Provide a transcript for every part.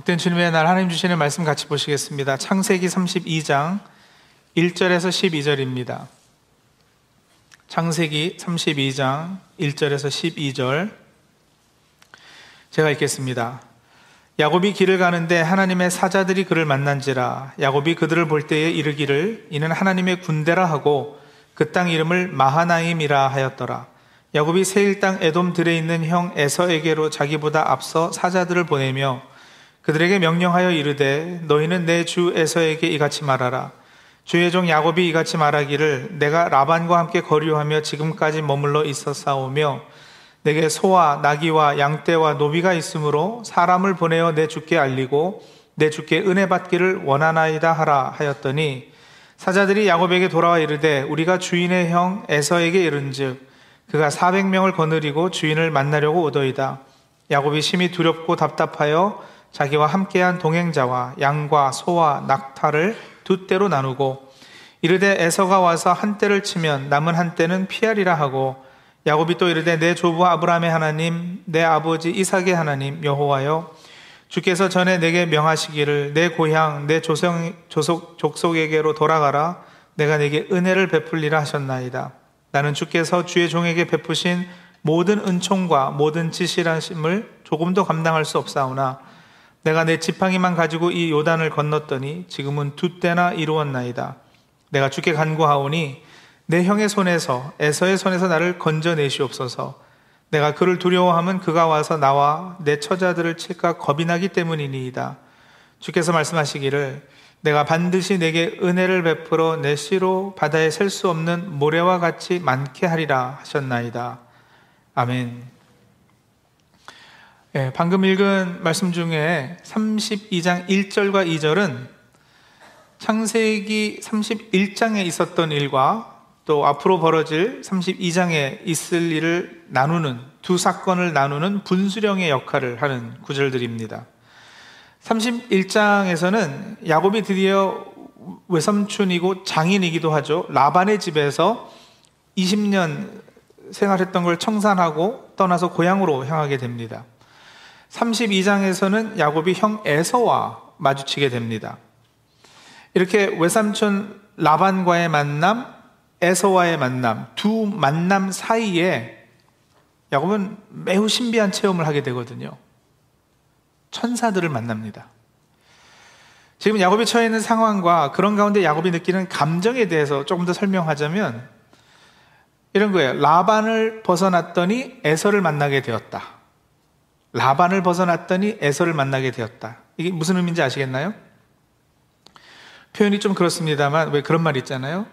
복된 주님의 날 하나님 주시는 말씀 같이 보시겠습니다. 창세기 32장 1절에서 12절입니다. 창세기 32장 1절에서 12절 제가 읽겠습니다. 야곱이 길을 가는데 하나님의 사자들이 그를 만난지라 야곱이 그들을 볼 때에 이르기를 이는 하나님의 군대라 하고 그 땅 이름을 마하나임이라 하였더라. 야곱이 세일 땅 에돔 들에 있는 형 에서에게로 자기보다 앞서 사자들을 보내며 그들에게 명령하여 이르되 너희는 내 주 에서에게 이같이 말하라. 주의 종 야곱이 이같이 말하기를 내가 라반과 함께 거류하며 지금까지 머물러 있었사오며 내게 소와 나귀와 양떼와 노비가 있으므로 사람을 보내어 내 주께 알리고 내 주께 은혜 받기를 원하나이다 하라 하였더니 사자들이 야곱에게 돌아와 이르되 우리가 주인의 형 에서에게 이른즉 그가 400명을 거느리고 주인을 만나려고 오더이다. 야곱이 심히 두렵고 답답하여 자기와 함께한 동행자와 양과 소와 낙타를 두 때로 나누고 이르되 에서가 와서 한 때를 치면 남은 한 때는 피하리라 하고 야곱이 또 이르되 내 조부 아브라함의 하나님 내 아버지 이삭의 하나님 여호와여 주께서 전에 내게 명하시기를 내 고향 내 조성, 조속, 족속에게로 돌아가라. 내가 내게 은혜를 베풀리라 하셨나이다. 나는 주께서 주의 종에게 베푸신 모든 은총과 모든 지시라심을 조금도 감당할 수 없사오나 내가 내 지팡이만 가지고 이 요단을 건넜더니 지금은 두 때나 이루었나이다. 내가 주께 간구하오니 내 형의 손에서 에서의 손에서 나를 건져내시옵소서. 내가 그를 두려워하면 그가 와서 나와 내 처자들을 칠까 겁이 나기 때문이니이다. 주께서 말씀하시기를 내가 반드시 내게 은혜를 베풀어 내 씨로 바다에 셀 수 없는 모래와 같이 많게 하리라 하셨나이다. 아멘. 예, 방금 읽은 말씀 중에 32장 1절과 2절은 창세기 31장에 있었던 일과 또 앞으로 벌어질 32장에 있을 일을 나누는 두 사건을 나누는 분수령의 역할을 하는 구절들입니다. 31장에서는 야곱이 드디어 외삼촌이고 장인이기도 하죠. 라반의 집에서 20년 생활했던 걸 청산하고 떠나서 고향으로 향하게 됩니다. 32장에서는 야곱이 형 에서와 마주치게 됩니다. 이렇게 외삼촌 라반과의 만남, 에서와의 만남, 두 만남 사이에 야곱은 매우 신비한 체험을 하게 되거든요. 천사들을 만납니다. 지금 야곱이 처해 있는 상황과 그런 가운데 야곱이 느끼는 감정에 대해서 조금 더 설명하자면 이런 거예요. 라반을 벗어났더니 에서를 만나게 되었다. 라반을 벗어났더니 에서를 만나게 되었다. 이게 무슨 의미인지 아시겠나요? 표현이 좀 그렇습니다만 왜 그런 말 있잖아요.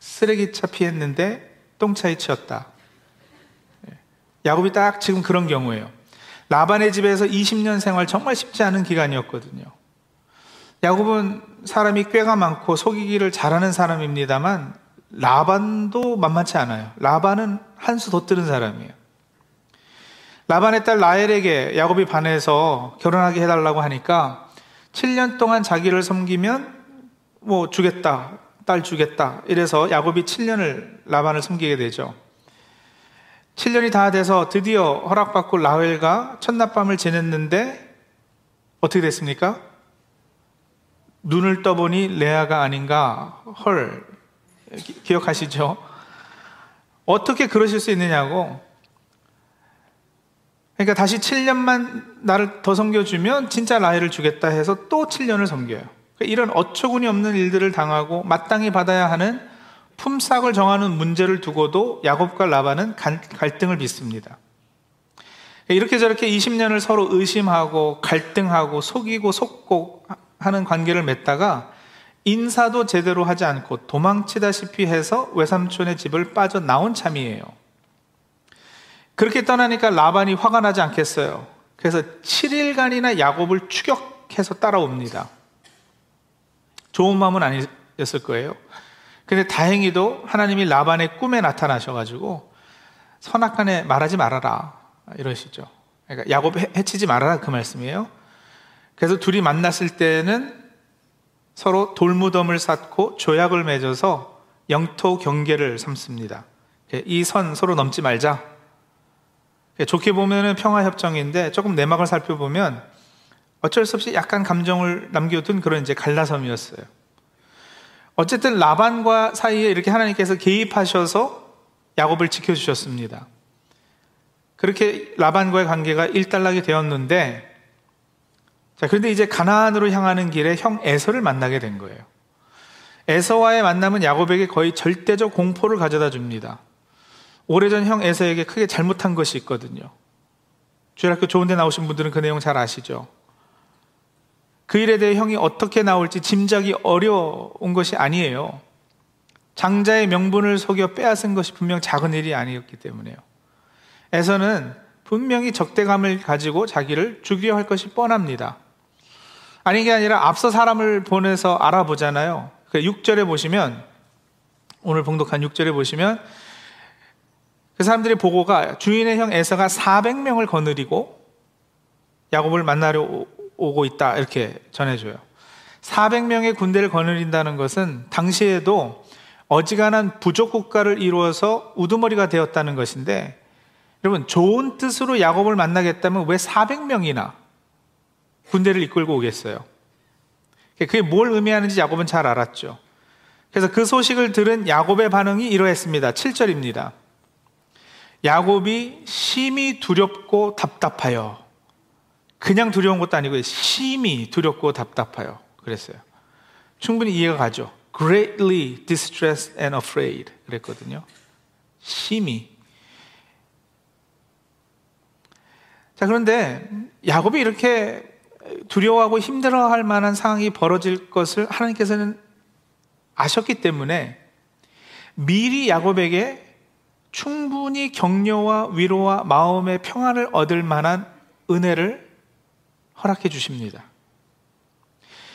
쓰레기차 피했는데 똥차에 치였다. 예. 야곱이 딱 지금 그런 경우예요. 라반의 집에서 20년 생활 정말 쉽지 않은 기간이었거든요. 야곱은 사람이 꽤가 많고 속이기를 잘하는 사람입니다만 라반도 만만치 않아요. 라반은 한 수 더 뜨는 사람이에요. 라반의 딸 라헬에게 야곱이 반해서 결혼하게 해달라고 하니까 7년 동안 자기를 섬기면 뭐 주겠다, 딸 주겠다. 이래서 야곱이 7년을 라반을 섬기게 되죠. 7년이 다 돼서 드디어 허락받고 라헬과 첫날밤을 지냈는데 어떻게 됐습니까? 눈을 떠보니 레아가 아닌가 헐 기, 억하시죠 어떻게 그러실 수 있느냐고 그러니까 다시 7년만 나를 더 섬겨주면 진짜 라헬을 주겠다 해서 또 7년을 섬겨요 그러니까 이런 어처구니 없는 일들을 당하고 마땅히 받아야 하는 품삯을 정하는 문제를 두고도 야곱과 라반은 갈등을 빚습니다. 이렇게 저렇게 20년을 서로 의심하고 갈등하고 속이고 속고 하는 관계를 맺다가 인사도 제대로 하지 않고 도망치다시피 해서 외삼촌의 집을 빠져나온 참이에요. 그렇게 떠나니까 라반이 화가 나지 않겠어요. 그래서 7일간이나 야곱을 추격해서 따라옵니다. 좋은 마음은 아니었을 거예요. 근데 다행히도 하나님이 라반의 꿈에 나타나셔가지고 선악간에 말하지 말아라 이러시죠. 그러니까 야곱 해치지 말아라 그 말씀이에요. 그래서 둘이 만났을 때는 서로 돌무덤을 쌓고 조약을 맺어서 영토 경계를 삼습니다. 이 선 서로 넘지 말자. 좋게 보면은 평화 협정인데 조금 내막을 살펴보면 어쩔 수 없이 약간 감정을 남겨둔 그런 이제 갈라섬이었어요. 어쨌든 라반과 사이에 이렇게 하나님께서 개입하셔서 야곱을 지켜주셨습니다. 그렇게 라반과의 관계가 일단락이 되었는데, 자, 그런데 이제 가나안으로 향하는 길에 형 에서를 만나게 된 거예요. 에서와의 만남은 야곱에게 거의 절대적 공포를 가져다 줍니다. 오래전 형 에서에게 크게 잘못한 것이 있거든요. 주일학교 좋은데 나오신 분들은 그 내용 잘 아시죠? 그 일에 대해 형이 어떻게 나올지 짐작이 어려운 것이 아니에요. 장자의 명분을 속여 빼앗은 것이 분명 작은 일이 아니었기 때문에요. 에서는 분명히 적대감을 가지고 자기를 죽이려 할 것이 뻔합니다. 아닌 게 아니라 앞서 사람을 보내서 알아보잖아요. 6절에 그 보시면, 오늘 봉독한 6절에 보시면, 그 사람들의 보고가 주인의 형 에서가 400명을 거느리고 야곱을 만나려 오고 있다. 이렇게 전해줘요. 400명의 군대를 거느린다는 것은 당시에도 어지간한 부족 국가를 이루어서 우두머리가 되었다는 것인데 여러분 좋은 뜻으로 야곱을 만나겠다면 왜 400명이나 군대를 이끌고 오겠어요? 그게 뭘 의미하는지 야곱은 잘 알았죠. 그래서 그 소식을 들은 야곱의 반응이 이러했습니다. 7절입니다. 야곱이 심히 두렵고 답답하여 그냥 두려운 것도 아니고 심히 두렵고 답답하여 그랬어요. 충분히 이해가 가죠. greatly distressed and afraid 그랬거든요. 심히. 자, 그런데 야곱이 이렇게 두려워하고 힘들어할 만한 상황이 벌어질 것을 하나님께서는 아셨기 때문에 미리 야곱에게 충분히 격려와 위로와 마음의 평안을 얻을 만한 은혜를 허락해 주십니다.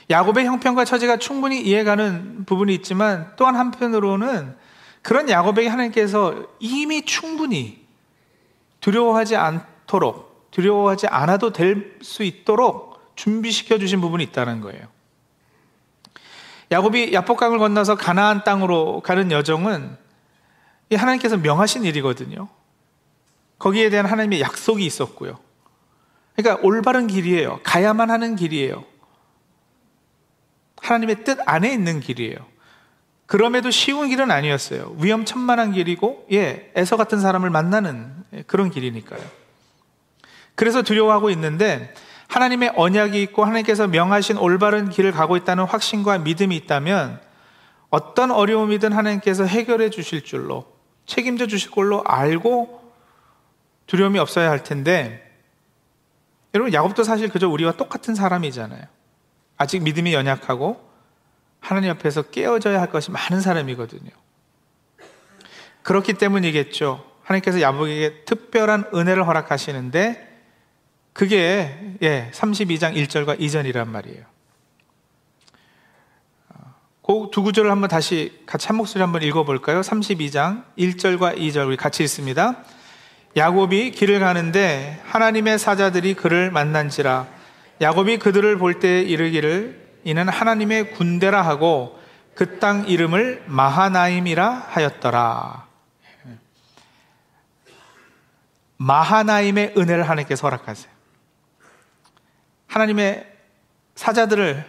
야곱의 형편과 처지가 충분히 이해가는 부분이 있지만 또한 한편으로는 그런 야곱에게 하나님께서 이미 충분히 두려워하지 않도록 두려워하지 않아도 될 수 있도록 준비시켜 주신 부분이 있다는 거예요. 야곱이 야복강을 건너서 가나안 땅으로 가는 여정은 하나님께서 명하신 일이거든요. 거기에 대한 하나님의 약속이 있었고요. 그러니까 올바른 길이에요. 가야만 하는 길이에요. 하나님의 뜻 안에 있는 길이에요. 그럼에도 쉬운 길은 아니었어요. 위험천만한 길이고, 예, 에서 같은 사람을 만나는 그런 길이니까요. 그래서 두려워하고 있는데, 하나님의 언약이 있고 하나님께서 명하신 올바른 길을 가고 있다는 확신과 믿음이 있다면, 어떤 어려움이든 하나님께서 해결해 주실 줄로, 책임져 주실 걸로 알고 두려움이 없어야 할 텐데, 여러분, 야곱도 사실 그저 우리와 똑같은 사람이잖아요. 아직 믿음이 연약하고 하나님 앞에서 깨어져야 할 것이 많은 사람이거든요. 그렇기 때문이겠죠. 하나님께서 야곱에게 특별한 은혜를 허락하시는데 그게 예, 32장 1절과 2절이란 말이에요. 그 두 구절을 한번 다시 같이 한 목소리 한번 읽어볼까요? 32장 1절과 2절 우리 같이 읽습니다. 야곱이 길을 가는데 하나님의 사자들이 그를 만난지라 야곱이 그들을 볼 때 이르기를 이는 하나님의 군대라 하고 그 땅 이름을 마하나임이라 하였더라. 마하나임의 은혜를 하나님께서 허락하세요. 하나님의 사자들을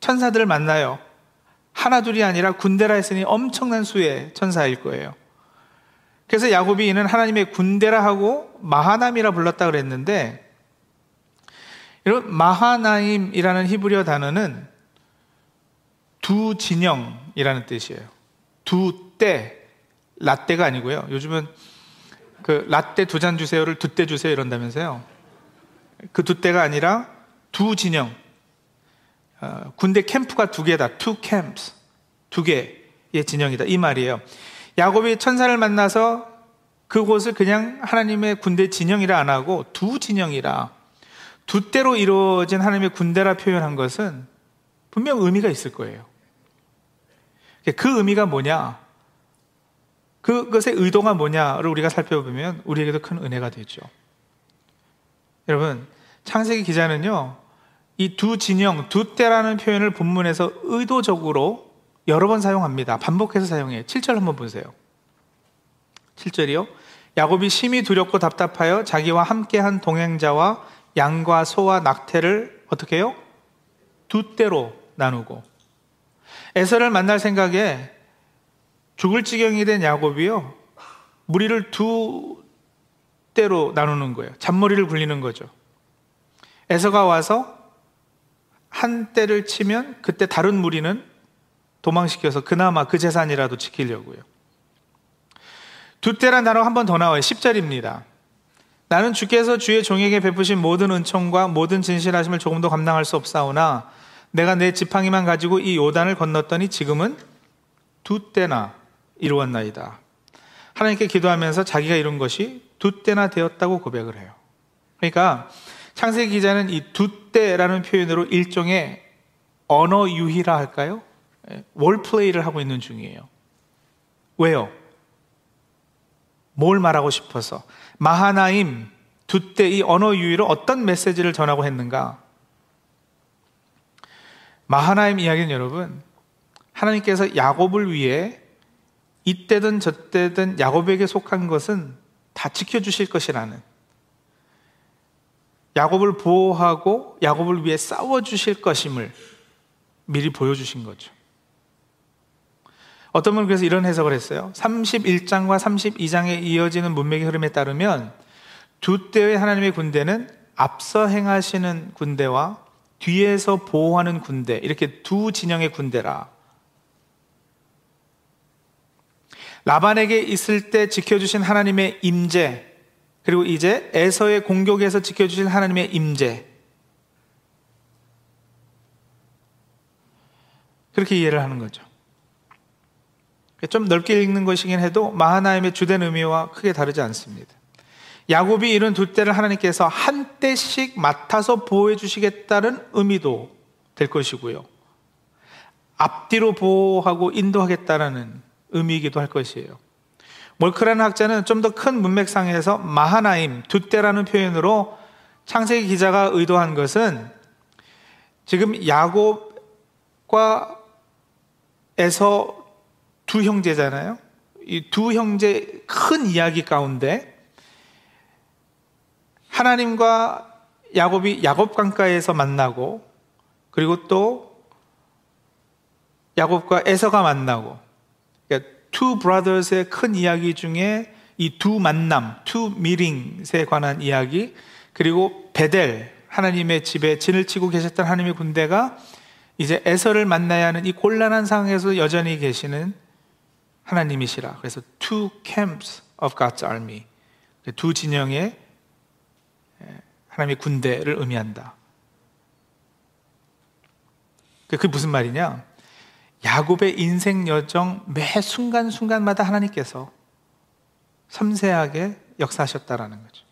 천사들을 만나요. 하나둘이 아니라 군대라 했으니 엄청난 수의 천사일 거예요. 그래서 야곱이 이는 하나님의 군대라 하고 마하남이라 불렀다 그랬는데 여러분 마하나임이라는 히브리어 단어는 두 진영이라는 뜻이에요. 두 때, 라떼가 아니고요. 요즘은 그 라떼 두 잔 주세요를 두 때 주세요 이런다면서요. 그 두 때가 아니라 두 진영. 어, 군대 캠프가 두 개다. two camps. 두 개의 진영이다. 이 말이에요. 야곱이 천사를 만나서 그곳을 그냥 하나님의 군대 진영이라 안 하고 두 진영이라 두 때로 이루어진 하나님의 군대라 표현한 것은 분명 의미가 있을 거예요. 그 의미가 뭐냐? 그것의 의도가 뭐냐를 우리가 살펴보면 우리에게도 큰 은혜가 되죠. 여러분, 창세기 기자는요, 이 두 진영, 두 때라는 표현을 본문에서 의도적으로 여러 번 사용합니다. 반복해서 사용해요. 7절 한번 보세요. 7절이요. 야곱이 심히 두렵고 답답하여 자기와 함께한 동행자와 양과 소와 낙태를 어떻게 해요? 두 때로 나누고 에서를 만날 생각에 죽을 지경이 된 야곱이요 무리를 두 때로 나누는 거예요. 잔머리를 굴리는 거죠. 에서가 와서 한 때를 치면 그때 다른 무리는 도망시켜서 그나마 그 재산이라도 지키려고요. 두 때란 단어가 한번 더 나와요. 10절입니다. 나는 주께서 주의 종에게 베푸신 모든 은총과 모든 진실하심을 조금도 감당할 수 없사오나 내가 내 지팡이만 가지고 이 요단을 건넜더니 지금은 두 때나 이루었나이다. 하나님께 기도하면서 자기가 이룬 것이 두 때나 되었다고 고백을 해요. 그러니까 창세기 기자는 이 두 때라는 표현으로 일종의 언어 유희라 할까요? 월플레이를 예, 하고 있는 중이에요. 왜요? 뭘 말하고 싶어서 마하나임 두때 이 언어 유희로 어떤 메시지를 전하고 했는가? 마하나임 이야기는 여러분 하나님께서 야곱을 위해 이때든 저때든 야곱에게 속한 것은 다 지켜주실 것이라는 야곱을 보호하고 야곱을 위해 싸워 주실 것임을 미리 보여주신 거죠. 어떤 분은 그래서 이런 해석을 했어요. 31장과 32장에 이어지는 문맥의 흐름에 따르면 두 때의 하나님의 군대는 앞서 행하시는 군대와 뒤에서 보호하는 군대, 이렇게 두 진영의 군대라. 라반에게 있을 때 지켜주신 하나님의 임재, 그리고 이제 에서의 공격에서 지켜주신 하나님의 임재. 그렇게 이해를 하는 거죠. 좀 넓게 읽는 것이긴 해도 마하나임의 주된 의미와 크게 다르지 않습니다. 야곱이 이런 두 때를 하나님께서 한 때씩 맡아서 보호해 주시겠다는 의미도 될 것이고요. 앞뒤로 보호하고 인도하겠다라는 의미이기도 할 것이에요. 몰크라는 학자는 좀 더 큰 문맥상에서 마하나임, 두 때라는 표현으로 창세기 기자가 의도한 것은 지금 야곱과 에서 두 형제잖아요. 이 두 형제 큰 이야기 가운데 하나님과 야곱이 야곱 강가에서 만나고 그리고 또 야곱과 에서가 만나고 two brothers의 큰 이야기 중에 이 두 만남, two meetings에 관한 이야기 그리고 베델 하나님의 집에 진을 치고 계셨던 하나님의 군대가 이제 에서를 만나야 하는 이 곤란한 상황에서 여전히 계시는 하나님이시라. 그래서 two camps of God's army. 두 진영의 하나님의 군대를 의미한다. 그게 무슨 말이냐? 야곱의 인생 여정 매 순간순간마다 하나님께서 섬세하게 역사하셨다라는 거죠.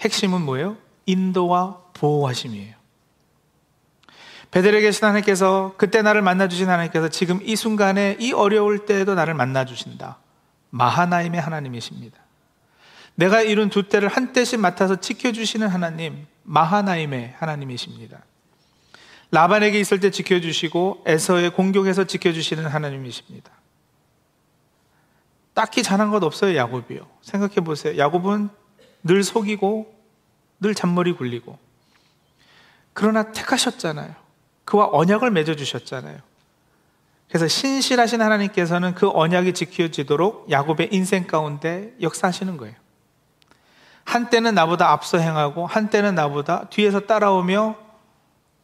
핵심은 뭐예요? 인도와 보호하심이에요. 베델에 계신 하나님께서 그때 나를 만나주신 하나님께서 지금 이 순간에 이 어려울 때에도 나를 만나주신다. 마하나임의 하나님이십니다. 내가 이룬 두 때를 한 때씩 맡아서 지켜주시는 하나님, 마하나임의 하나님이십니다. 라반에게 있을 때 지켜주시고 에서의 공격에서 지켜주시는 하나님이십니다. 딱히 잘한 것 없어요, 야곱이요. 생각해 보세요. 야곱은 늘 속이고 늘 잔머리 굴리고 그러나 택하셨잖아요. 그와 언약을 맺어 주셨잖아요. 그래서 신실하신 하나님께서는 그 언약이 지켜지도록 야곱의 인생 가운데 역사하시는 거예요. 한때는 나보다 앞서 행하고 한때는 나보다 뒤에서 따라오며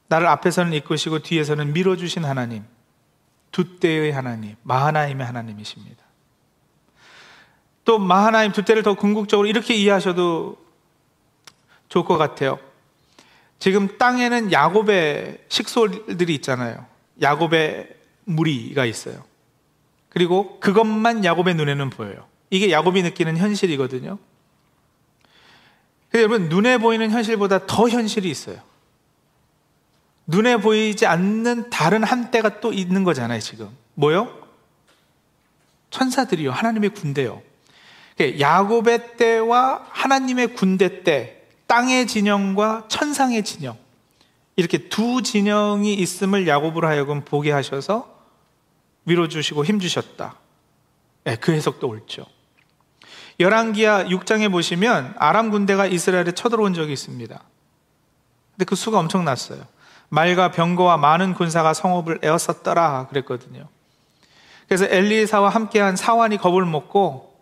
나를 앞에서는 이끄시고 뒤에서는 밀어주신 하나님, 두 때의 하나님, 마하나임의 하나님이십니다. 또 마하나임 두 때를 더 궁극적으로 이렇게 이해하셔도 좋을 것 같아요. 지금 땅에는 야곱의 식솔들이 있잖아요. 야곱의 무리가 있어요. 그리고 그것만 야곱의 눈에는 보여요. 이게 야곱이 느끼는 현실이거든요. 여러분, 눈에 보이는 현실보다 더 현실이 있어요. 눈에 보이지 않는 다른 한때가 또 있는 거잖아요, 지금. 뭐요? 천사들이요. 하나님의 군대요. 야곱의 때와 하나님의 군대 때, 땅의 진영과 천상의 진영. 이렇게 두 진영이 있음을 야곱으로 하여금 보게 하셔서 위로 주시고 힘 주셨다. 네, 그 해석도 옳죠. 열왕기하 6장에 보시면 아람 군대가 이스라엘에 쳐들어온 적이 있습니다. 근데 그 수가 엄청났어요. 말과 병거와 많은 군사가 성읍을 에워쌌더라 그랬거든요. 그래서 엘리사와 함께한 사환이 겁을 먹고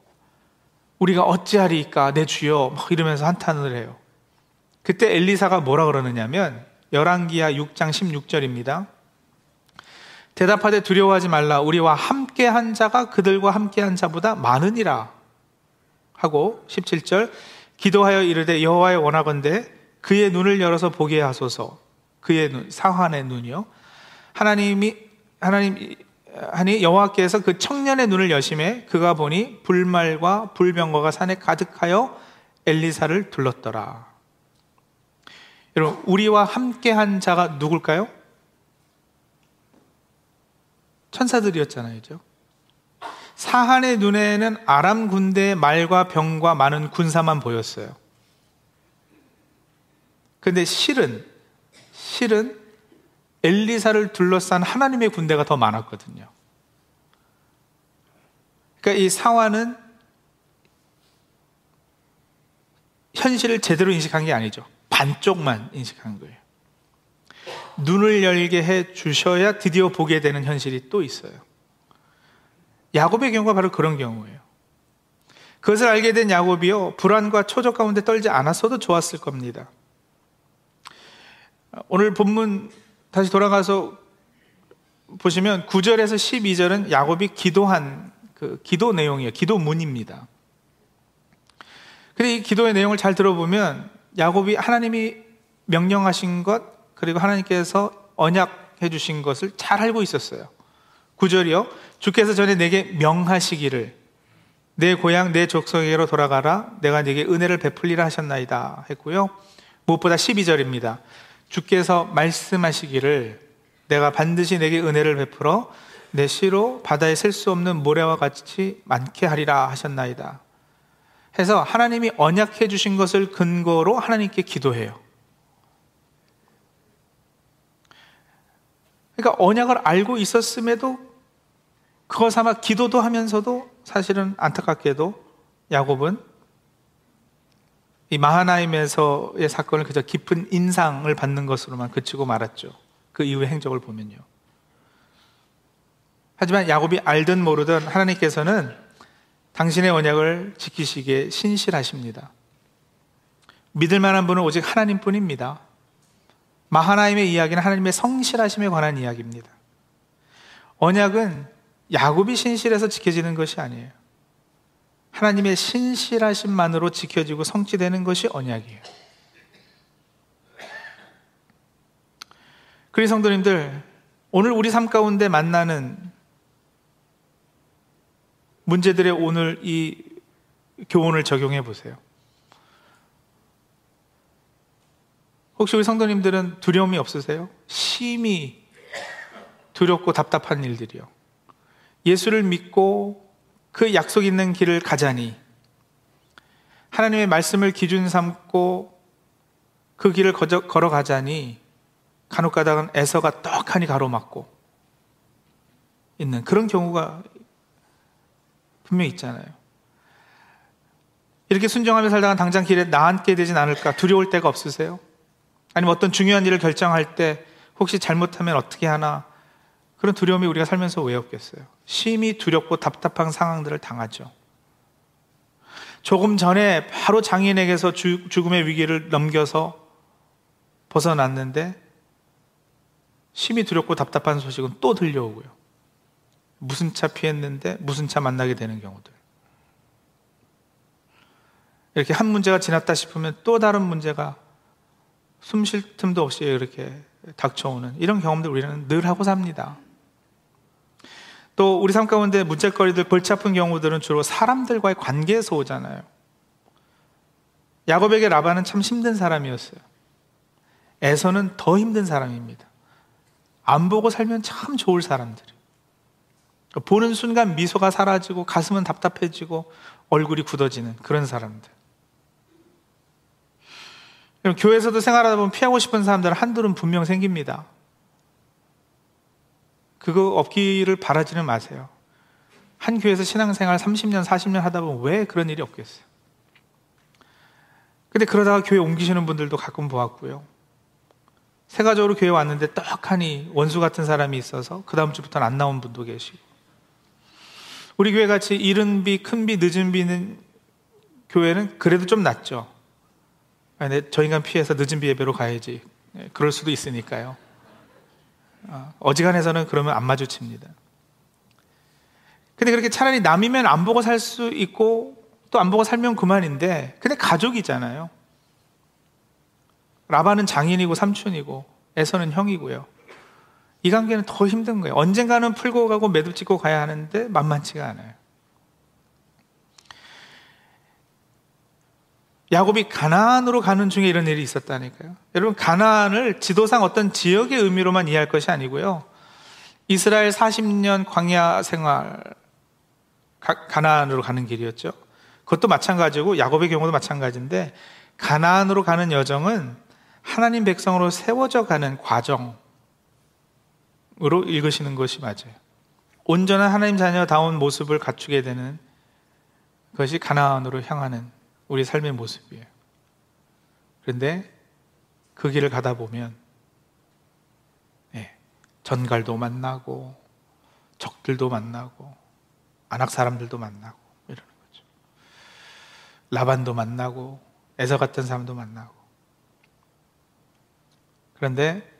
우리가 어찌하리까 내 주여 막 이러면서 한탄을 해요. 그때 엘리사가 뭐라 그러느냐면 열왕기하 6장 16절입니다. 대답하되 두려워하지 말라 우리와 함께한 자가 그들과 함께한 자보다 많으니라 하고 17절 기도하여 이르되 여호와의 원하건대 그의 눈을 열어서 보게 하소서 그의 눈 사환의 눈이요 하나님이 하나님 하니 여호와께서 그 청년의 눈을 여심해 그가 보니 불말과 불병거가 산에 가득하여 엘리사를 둘렀더라. 여러분 우리와 함께한 자가 누굴까요? 천사들이었잖아요. 그죠? 사한의 눈에는 아람 군대의 말과 병과 많은 군사만 보였어요. 근데 실은, 실은 엘리사를 둘러싼 하나님의 군대가 더 많았거든요. 그러니까 이 사화는 현실을 제대로 인식한 게 아니죠. 반쪽만 인식한 거예요. 눈을 열게 해 주셔야 드디어 보게 되는 현실이 또 있어요. 야곱의 경우가 바로 그런 경우예요. 그것을 알게 된 야곱이요, 불안과 초적 가운데 떨지 않았어도 좋았을 겁니다. 오늘 본문 다시 돌아가서 보시면 9절에서 12절은 야곱이 기도한 그 기도 내용이에요. 기도문입니다. 근데 이 기도의 내용을 잘 들어보면 야곱이 하나님이 명령하신 것 그리고 하나님께서 언약해 주신 것을 잘 알고 있었어요. 9절이요. 주께서 전에 내게 명하시기를 내 고향 내 족속에게로 돌아가라 내가 네게 은혜를 베풀리라 하셨나이다 했고요. 무엇보다 12절입니다. 주께서 말씀하시기를 내가 반드시 내게 은혜를 베풀어 내 시로 바다에 셀 수 없는 모래와 같이 많게 하리라 하셨나이다. 해서 하나님이 언약해 주신 것을 근거로 하나님께 기도해요. 그러니까 언약을 알고 있었음에도 그것 아마 기도도 하면서도 사실은 안타깝게도 야곱은 이 마하나임에서의 사건을 그저 깊은 인상을 받는 것으로만 그치고 말았죠. 그 이후의 행적을 보면요. 하지만 야곱이 알든 모르든 하나님께서는 당신의 언약을 지키시기에 신실하십니다. 믿을 만한 분은 오직 하나님 뿐입니다. 마하나임의 이야기는 하나님의 성실하심에 관한 이야기입니다. 언약은 야곱이 신실해서 지켜지는 것이 아니에요. 하나님의 신실하심만으로 지켜지고 성취되는 것이 언약이에요. 그리 성도님들, 오늘 우리 삶 가운데 만나는 문제들의 오늘 이 교훈을 적용해 보세요. 혹시 우리 성도님들은 두려움이 없으세요? 심히 두렵고 답답한 일들이요. 예수를 믿고 그 약속 있는 길을 가자니 하나님의 말씀을 기준 삼고 그 길을 걸어가자니 간혹 가다가 애서가 떡하니 가로막고 있는 그런 경우가 분명히 있잖아요. 이렇게 순종하며 살다가 당장 길에 나앉게 되진 않을까 두려울 때가 없으세요? 아니면 어떤 중요한 일을 결정할 때 혹시 잘못하면 어떻게 하나 그런 두려움이 우리가 살면서 왜 없겠어요? 심히 두렵고 답답한 상황들을 당하죠. 조금 전에 바로 장인에게서 주, 죽음의 위기를 넘겨서 벗어났는데 심히 두렵고 답답한 소식은 또 들려오고요. 무슨 차 피했는데 무슨 차 만나게 되는 경우들. 이렇게 한 문제가 지났다 싶으면 또 다른 문제가 숨 쉴 틈도 없이 이렇게 닥쳐오는 이런 경험들 우리는 늘 하고 삽니다. 또 우리 삶 가운데 문제거리들 골치 아픈 경우들은 주로 사람들과의 관계에서 오잖아요. 야곱에게 라반은 참 힘든 사람이었어요. 에서는 더 힘든 사람입니다. 안 보고 살면 참 좋을 사람들. 보는 순간 미소가 사라지고 가슴은 답답해지고 얼굴이 굳어지는 그런 사람들. 교회에서도 생활하다 보면 피하고 싶은 사람들은 한둘은 분명 생깁니다. 그거 없기를 바라지는 마세요. 한 교회에서 신앙생활 30년, 40년 하다 보면 왜 그런 일이 없겠어요? 근데 그러다가 교회 옮기시는 분들도 가끔 보았고요. 세가적으로 교회 왔는데 떡하니 원수 같은 사람이 있어서 그 다음 주부터는 안 나온 분도 계시고 우리 교회 같이 이른 비, 큰 비, 늦은 비는 교회는 그래도 좀 낫죠. 근데 저 인간 피해서 늦은 비 예배로 가야지. 네, 그럴 수도 있으니까요. 어, 어지간해서는 그러면 안 마주칩니다. 근데 그렇게 차라리 남이면 안 보고 살 수 있고 또 안 보고 살면 그만인데 근데 가족이잖아요. 라반은 장인이고 삼촌이고 에서는 형이고요. 이 관계는 더 힘든 거예요. 언젠가는 풀고 가고 매듭 짓고 가야 하는데 만만치가 않아요. 야곱이 가나안으로 가는 중에 이런 일이 있었다니까요. 여러분 가나안을 지도상 어떤 지역의 의미로만 이해할 것이 아니고요. 이스라엘 40년 광야 생활 가 나안으로 가는 길이었죠. 그것도 마찬가지고 야곱의 경우도 마찬가지인데 가나안으로 가는 여정은 하나님 백성으로 세워져 가는 과정으로 읽으시는 것이 맞아요. 온전한 하나님 자녀다운 모습을 갖추게 되는 것이 가나안으로 향하는 우리 삶의 모습이에요. 그런데 그 길을 가다 보면 예, 전갈도 만나고 적들도 만나고 안악 사람들도 만나고 이러는 거죠. 라반도 만나고 에서 같은 사람도 만나고 그런데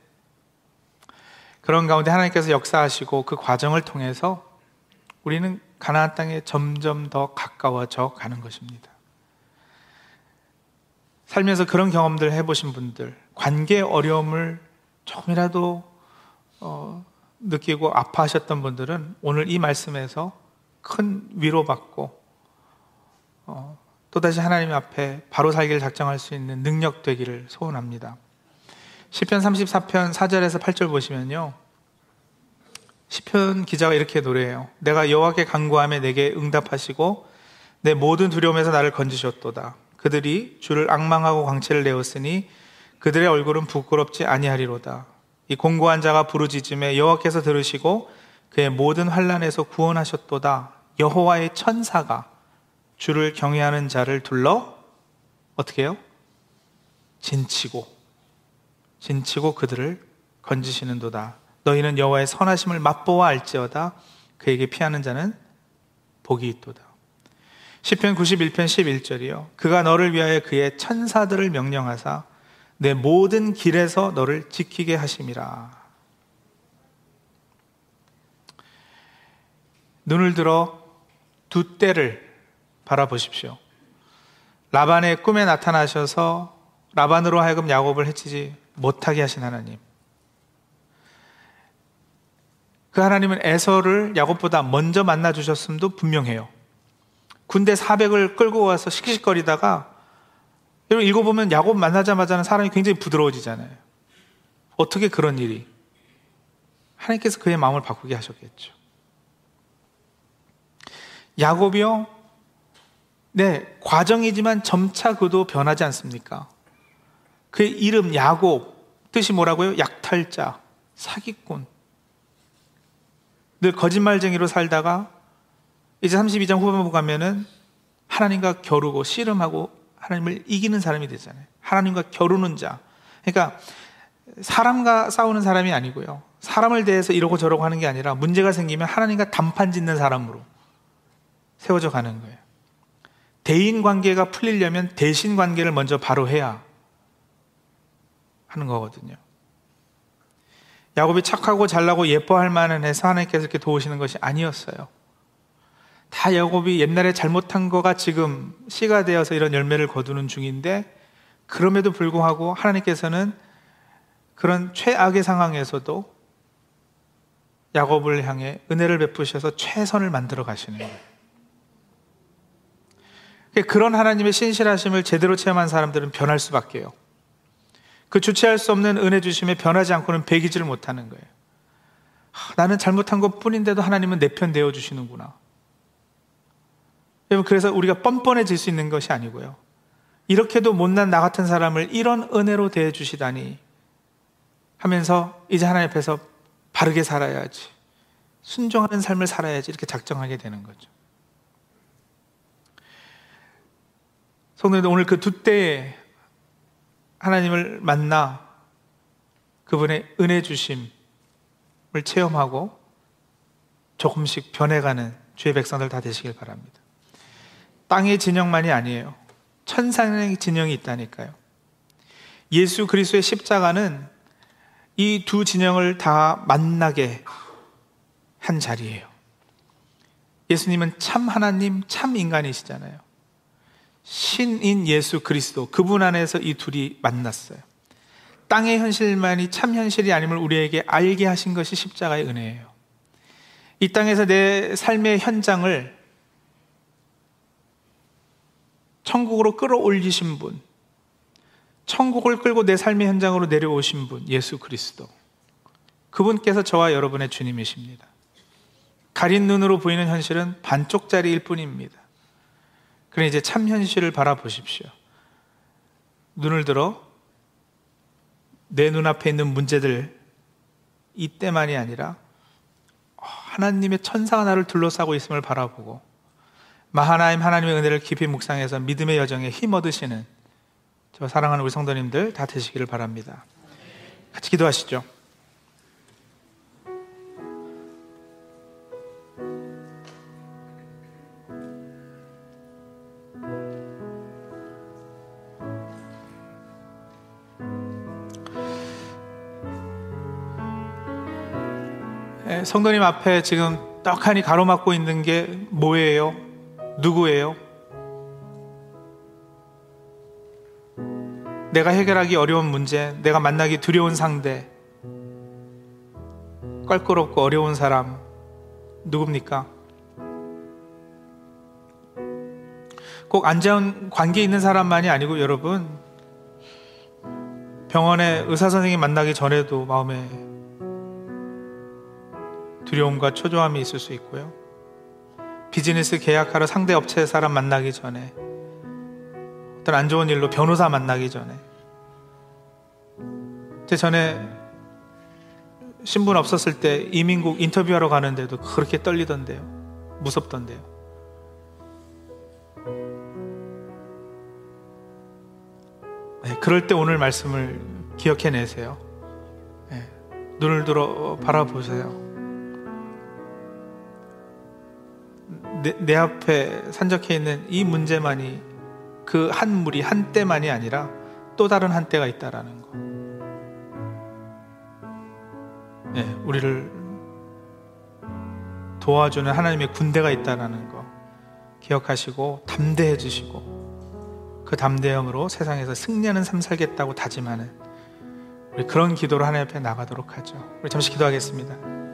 그런 가운데 하나님께서 역사하시고 그 과정을 통해서 우리는 가나안 땅에 점점 더 가까워져 가는 것입니다. 살면서 그런 경험들 해보신 분들, 관계 어려움을 조금이라도 어, 느끼고 아파하셨던 분들은 오늘 이 말씀에서 큰 위로받고 어, 또다시 하나님 앞에 바로 살기를 작정할 수 있는 능력 되기를 소원합니다. 10편 34편 4절에서 8절 보시면요. 10편 기자가 이렇게 노래해요. 내가 여호와께 간구하며 내게 응답하시고 내 모든 두려움에서 나를 건지셨도다. 그들이 주를 악망하고 광채를 내었으니 그들의 얼굴은 부끄럽지 아니하리로다. 이 공고한 자가 부르짖음에 여호와께서 들으시고 그의 모든 환란에서 구원하셨도다. 여호와의 천사가 주를 경외하는 자를 둘러 어떻게 해요? 진치고 진치고 그들을 건지시는도다. 너희는 여호와의 선하심을 맛보아 알지어다. 그에게 피하는 자는 복이 있도다. 시편 91편 11절이요. 그가 너를 위하여 그의 천사들을 명령하사 내 모든 길에서 너를 지키게 하심이라. 눈을 들어 두 때를 바라보십시오. 라반의 꿈에 나타나셔서 라반으로 하여금 야곱을 해치지 못하게 하신 하나님. 그 하나님은 에서를 야곱보다 먼저 만나 주셨음도 분명해요. 군대 400을 끌고 와서 씩씩거리다가 여러분 읽어보면 야곱 만나자마자는 사람이 굉장히 부드러워지잖아요. 어떻게 그런 일이? 하나님께서 그의 마음을 바꾸게 하셨겠죠. 야곱이요? 네, 과정이지만 점차 그도 변하지 않습니까? 그의 이름 야곱, 뜻이 뭐라고요? 약탈자, 사기꾼. 늘 거짓말쟁이로 살다가 이제 32장 후반부 가면은 하나님과 겨루고 씨름하고 하나님을 이기는 사람이 되잖아요. 하나님과 겨루는 자. 그러니까 사람과 싸우는 사람이 아니고요. 사람을 대해서 이러고 저러고 하는 게 아니라 문제가 생기면 하나님과 단판 짓는 사람으로 세워져 가는 거예요. 대인 관계가 풀리려면 대신 관계를 먼저 바로 해야 하는 거거든요. 야곱이 착하고 잘나고 예뻐할 만한 해서 하나님께서 이렇게 도우시는 것이 아니었어요. 다 야곱이 옛날에 잘못한 거가 지금 씨가 되어서 이런 열매를 거두는 중인데 그럼에도 불구하고 하나님께서는 그런 최악의 상황에서도 야곱을 향해 은혜를 베푸셔서 최선을 만들어 가시는 거예요. 그런 하나님의 신실하심을 제대로 체험한 사람들은 변할 수밖에요. 그 주체할 수 없는 은혜 주심에 변하지 않고는 배기지를 못하는 거예요. 나는 잘못한 것 뿐인데도 하나님은 내 편 되어 주시는구나. 여러분, 그래서 우리가 뻔뻔해질 수 있는 것이 아니고요. 이렇게도 못난 나 같은 사람을 이런 은혜로 대해주시다니 하면서 이제 하나님 앞에서 바르게 살아야지. 순종하는 삶을 살아야지. 이렇게 작정하게 되는 거죠. 성도님들 오늘 그 두 때에 하나님을 만나 그분의 은혜 주심을 체험하고 조금씩 변해가는 주의 백성들 다 되시길 바랍니다. 땅의 진영만이 아니에요. 천상의 진영이 있다니까요. 예수 그리스도의 십자가는 이 두 진영을 다 만나게 한 자리예요. 예수님은 참 하나님, 참 인간이시잖아요. 신인 예수 그리스도, 그분 안에서 이 둘이 만났어요. 땅의 현실만이 참 현실이 아님을 우리에게 알게 하신 것이 십자가의 은혜예요. 이 땅에서 내 삶의 현장을 천국으로 끌어올리신 분, 천국을 끌고 내 삶의 현장으로 내려오신 분, 예수 그리스도. 그분께서 저와 여러분의 주님이십니다. 가린 눈으로 보이는 현실은 반쪽짜리일 뿐입니다. 그럼 이제 참 현실을 바라보십시오. 눈을 들어 내 눈앞에 있는 문제들 이때만이 아니라 하나님의 천사가 나를 둘러싸고 있음을 바라보고 마하나임 하나님의 은혜를 깊이 묵상해서 믿음의 여정에 힘 얻으시는 저 사랑하는 우리 성도님들 다 되시기를 바랍니다. 같이 기도하시죠. 예, 성도님 앞에 지금 떡하니 가로막고 있는 게 뭐예요? 누구예요? 내가 해결하기 어려운 문제, 내가 만나기 두려운 상대, 껄끄럽고 어려운 사람, 누굽니까? 꼭 안전 관계 있는 사람만이 아니고 여러분, 병원에 의사 선생님 만나기 전에도 마음에 두려움과 초조함이 있을 수 있고요. 비즈니스 계약하러 상대 업체 사람 만나기 전에 어떤 안 좋은 일로 변호사 만나기 전에 제 전에 신분 없었을 때 이민국 인터뷰하러 가는데도 그렇게 떨리던데요. 무섭던데요. 네, 그럴 때 오늘 말씀을 기억해내세요. 네, 눈을 들어 바라보세요. 내, 내 앞에 산적해 있는 이 문제만이 그한 무리 한 때만이 아니라 또 다른 한 때가 있다라는 거. 네, 우리를 도와주는 하나님의 군대가 있다라는 거 기억하시고 담대해 주시고 그 담대함으로 세상에서 승리하는 삶 살겠다고 다짐하는 우리 그런 기도로 하나님 앞에 나가도록 하죠. 우리 잠시 기도하겠습니다.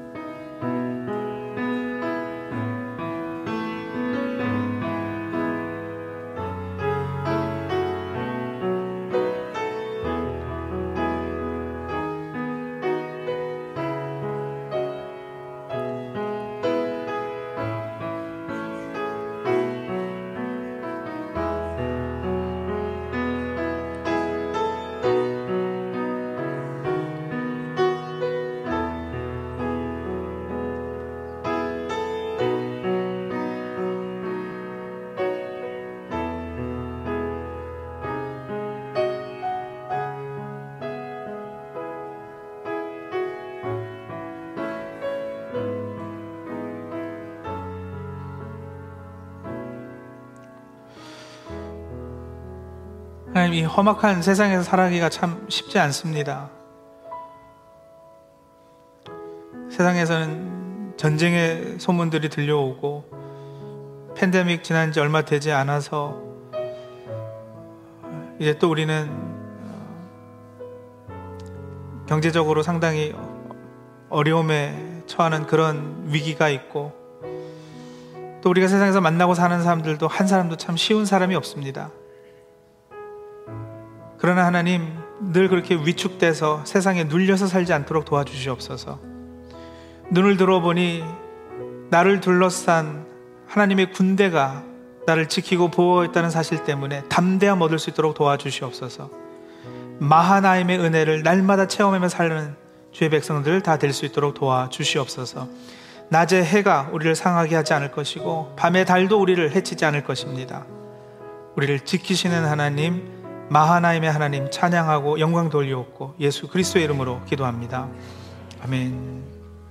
하나님 이 험악한 세상에서 살아가기가 참 쉽지 않습니다. 세상에서는 전쟁의 소문들이 들려오고 팬데믹 지난 지 얼마 되지 않아서 이제 또 우리는 어, 경제적으로 상당히 어려움에 처하는 그런 위기가 있고 또 우리가 세상에서 만나고 사는 사람들도 한 사람도 참 쉬운 사람이 없습니다. 그러나 하나님 늘 그렇게 위축돼서 세상에 눌려서 살지 않도록 도와주시옵소서. 눈을 들어보니 나를 둘러싼 하나님의 군대가 나를 지키고 보호했다는 사실 때문에 담대함 얻을 수 있도록 도와주시옵소서. 마하나임의 은혜를 날마다 체험하며 살는 주의 백성들 다 될 수 있도록 도와주시옵소서. 낮에 해가 우리를 상하게 하지 않을 것이고 밤의 달도 우리를 해치지 않을 것입니다. 우리를 지키시는 하나님 마하나임의 하나님 찬양하고 영광 돌려옵고 예수 그리스도의 이름으로 기도합니다. 아멘.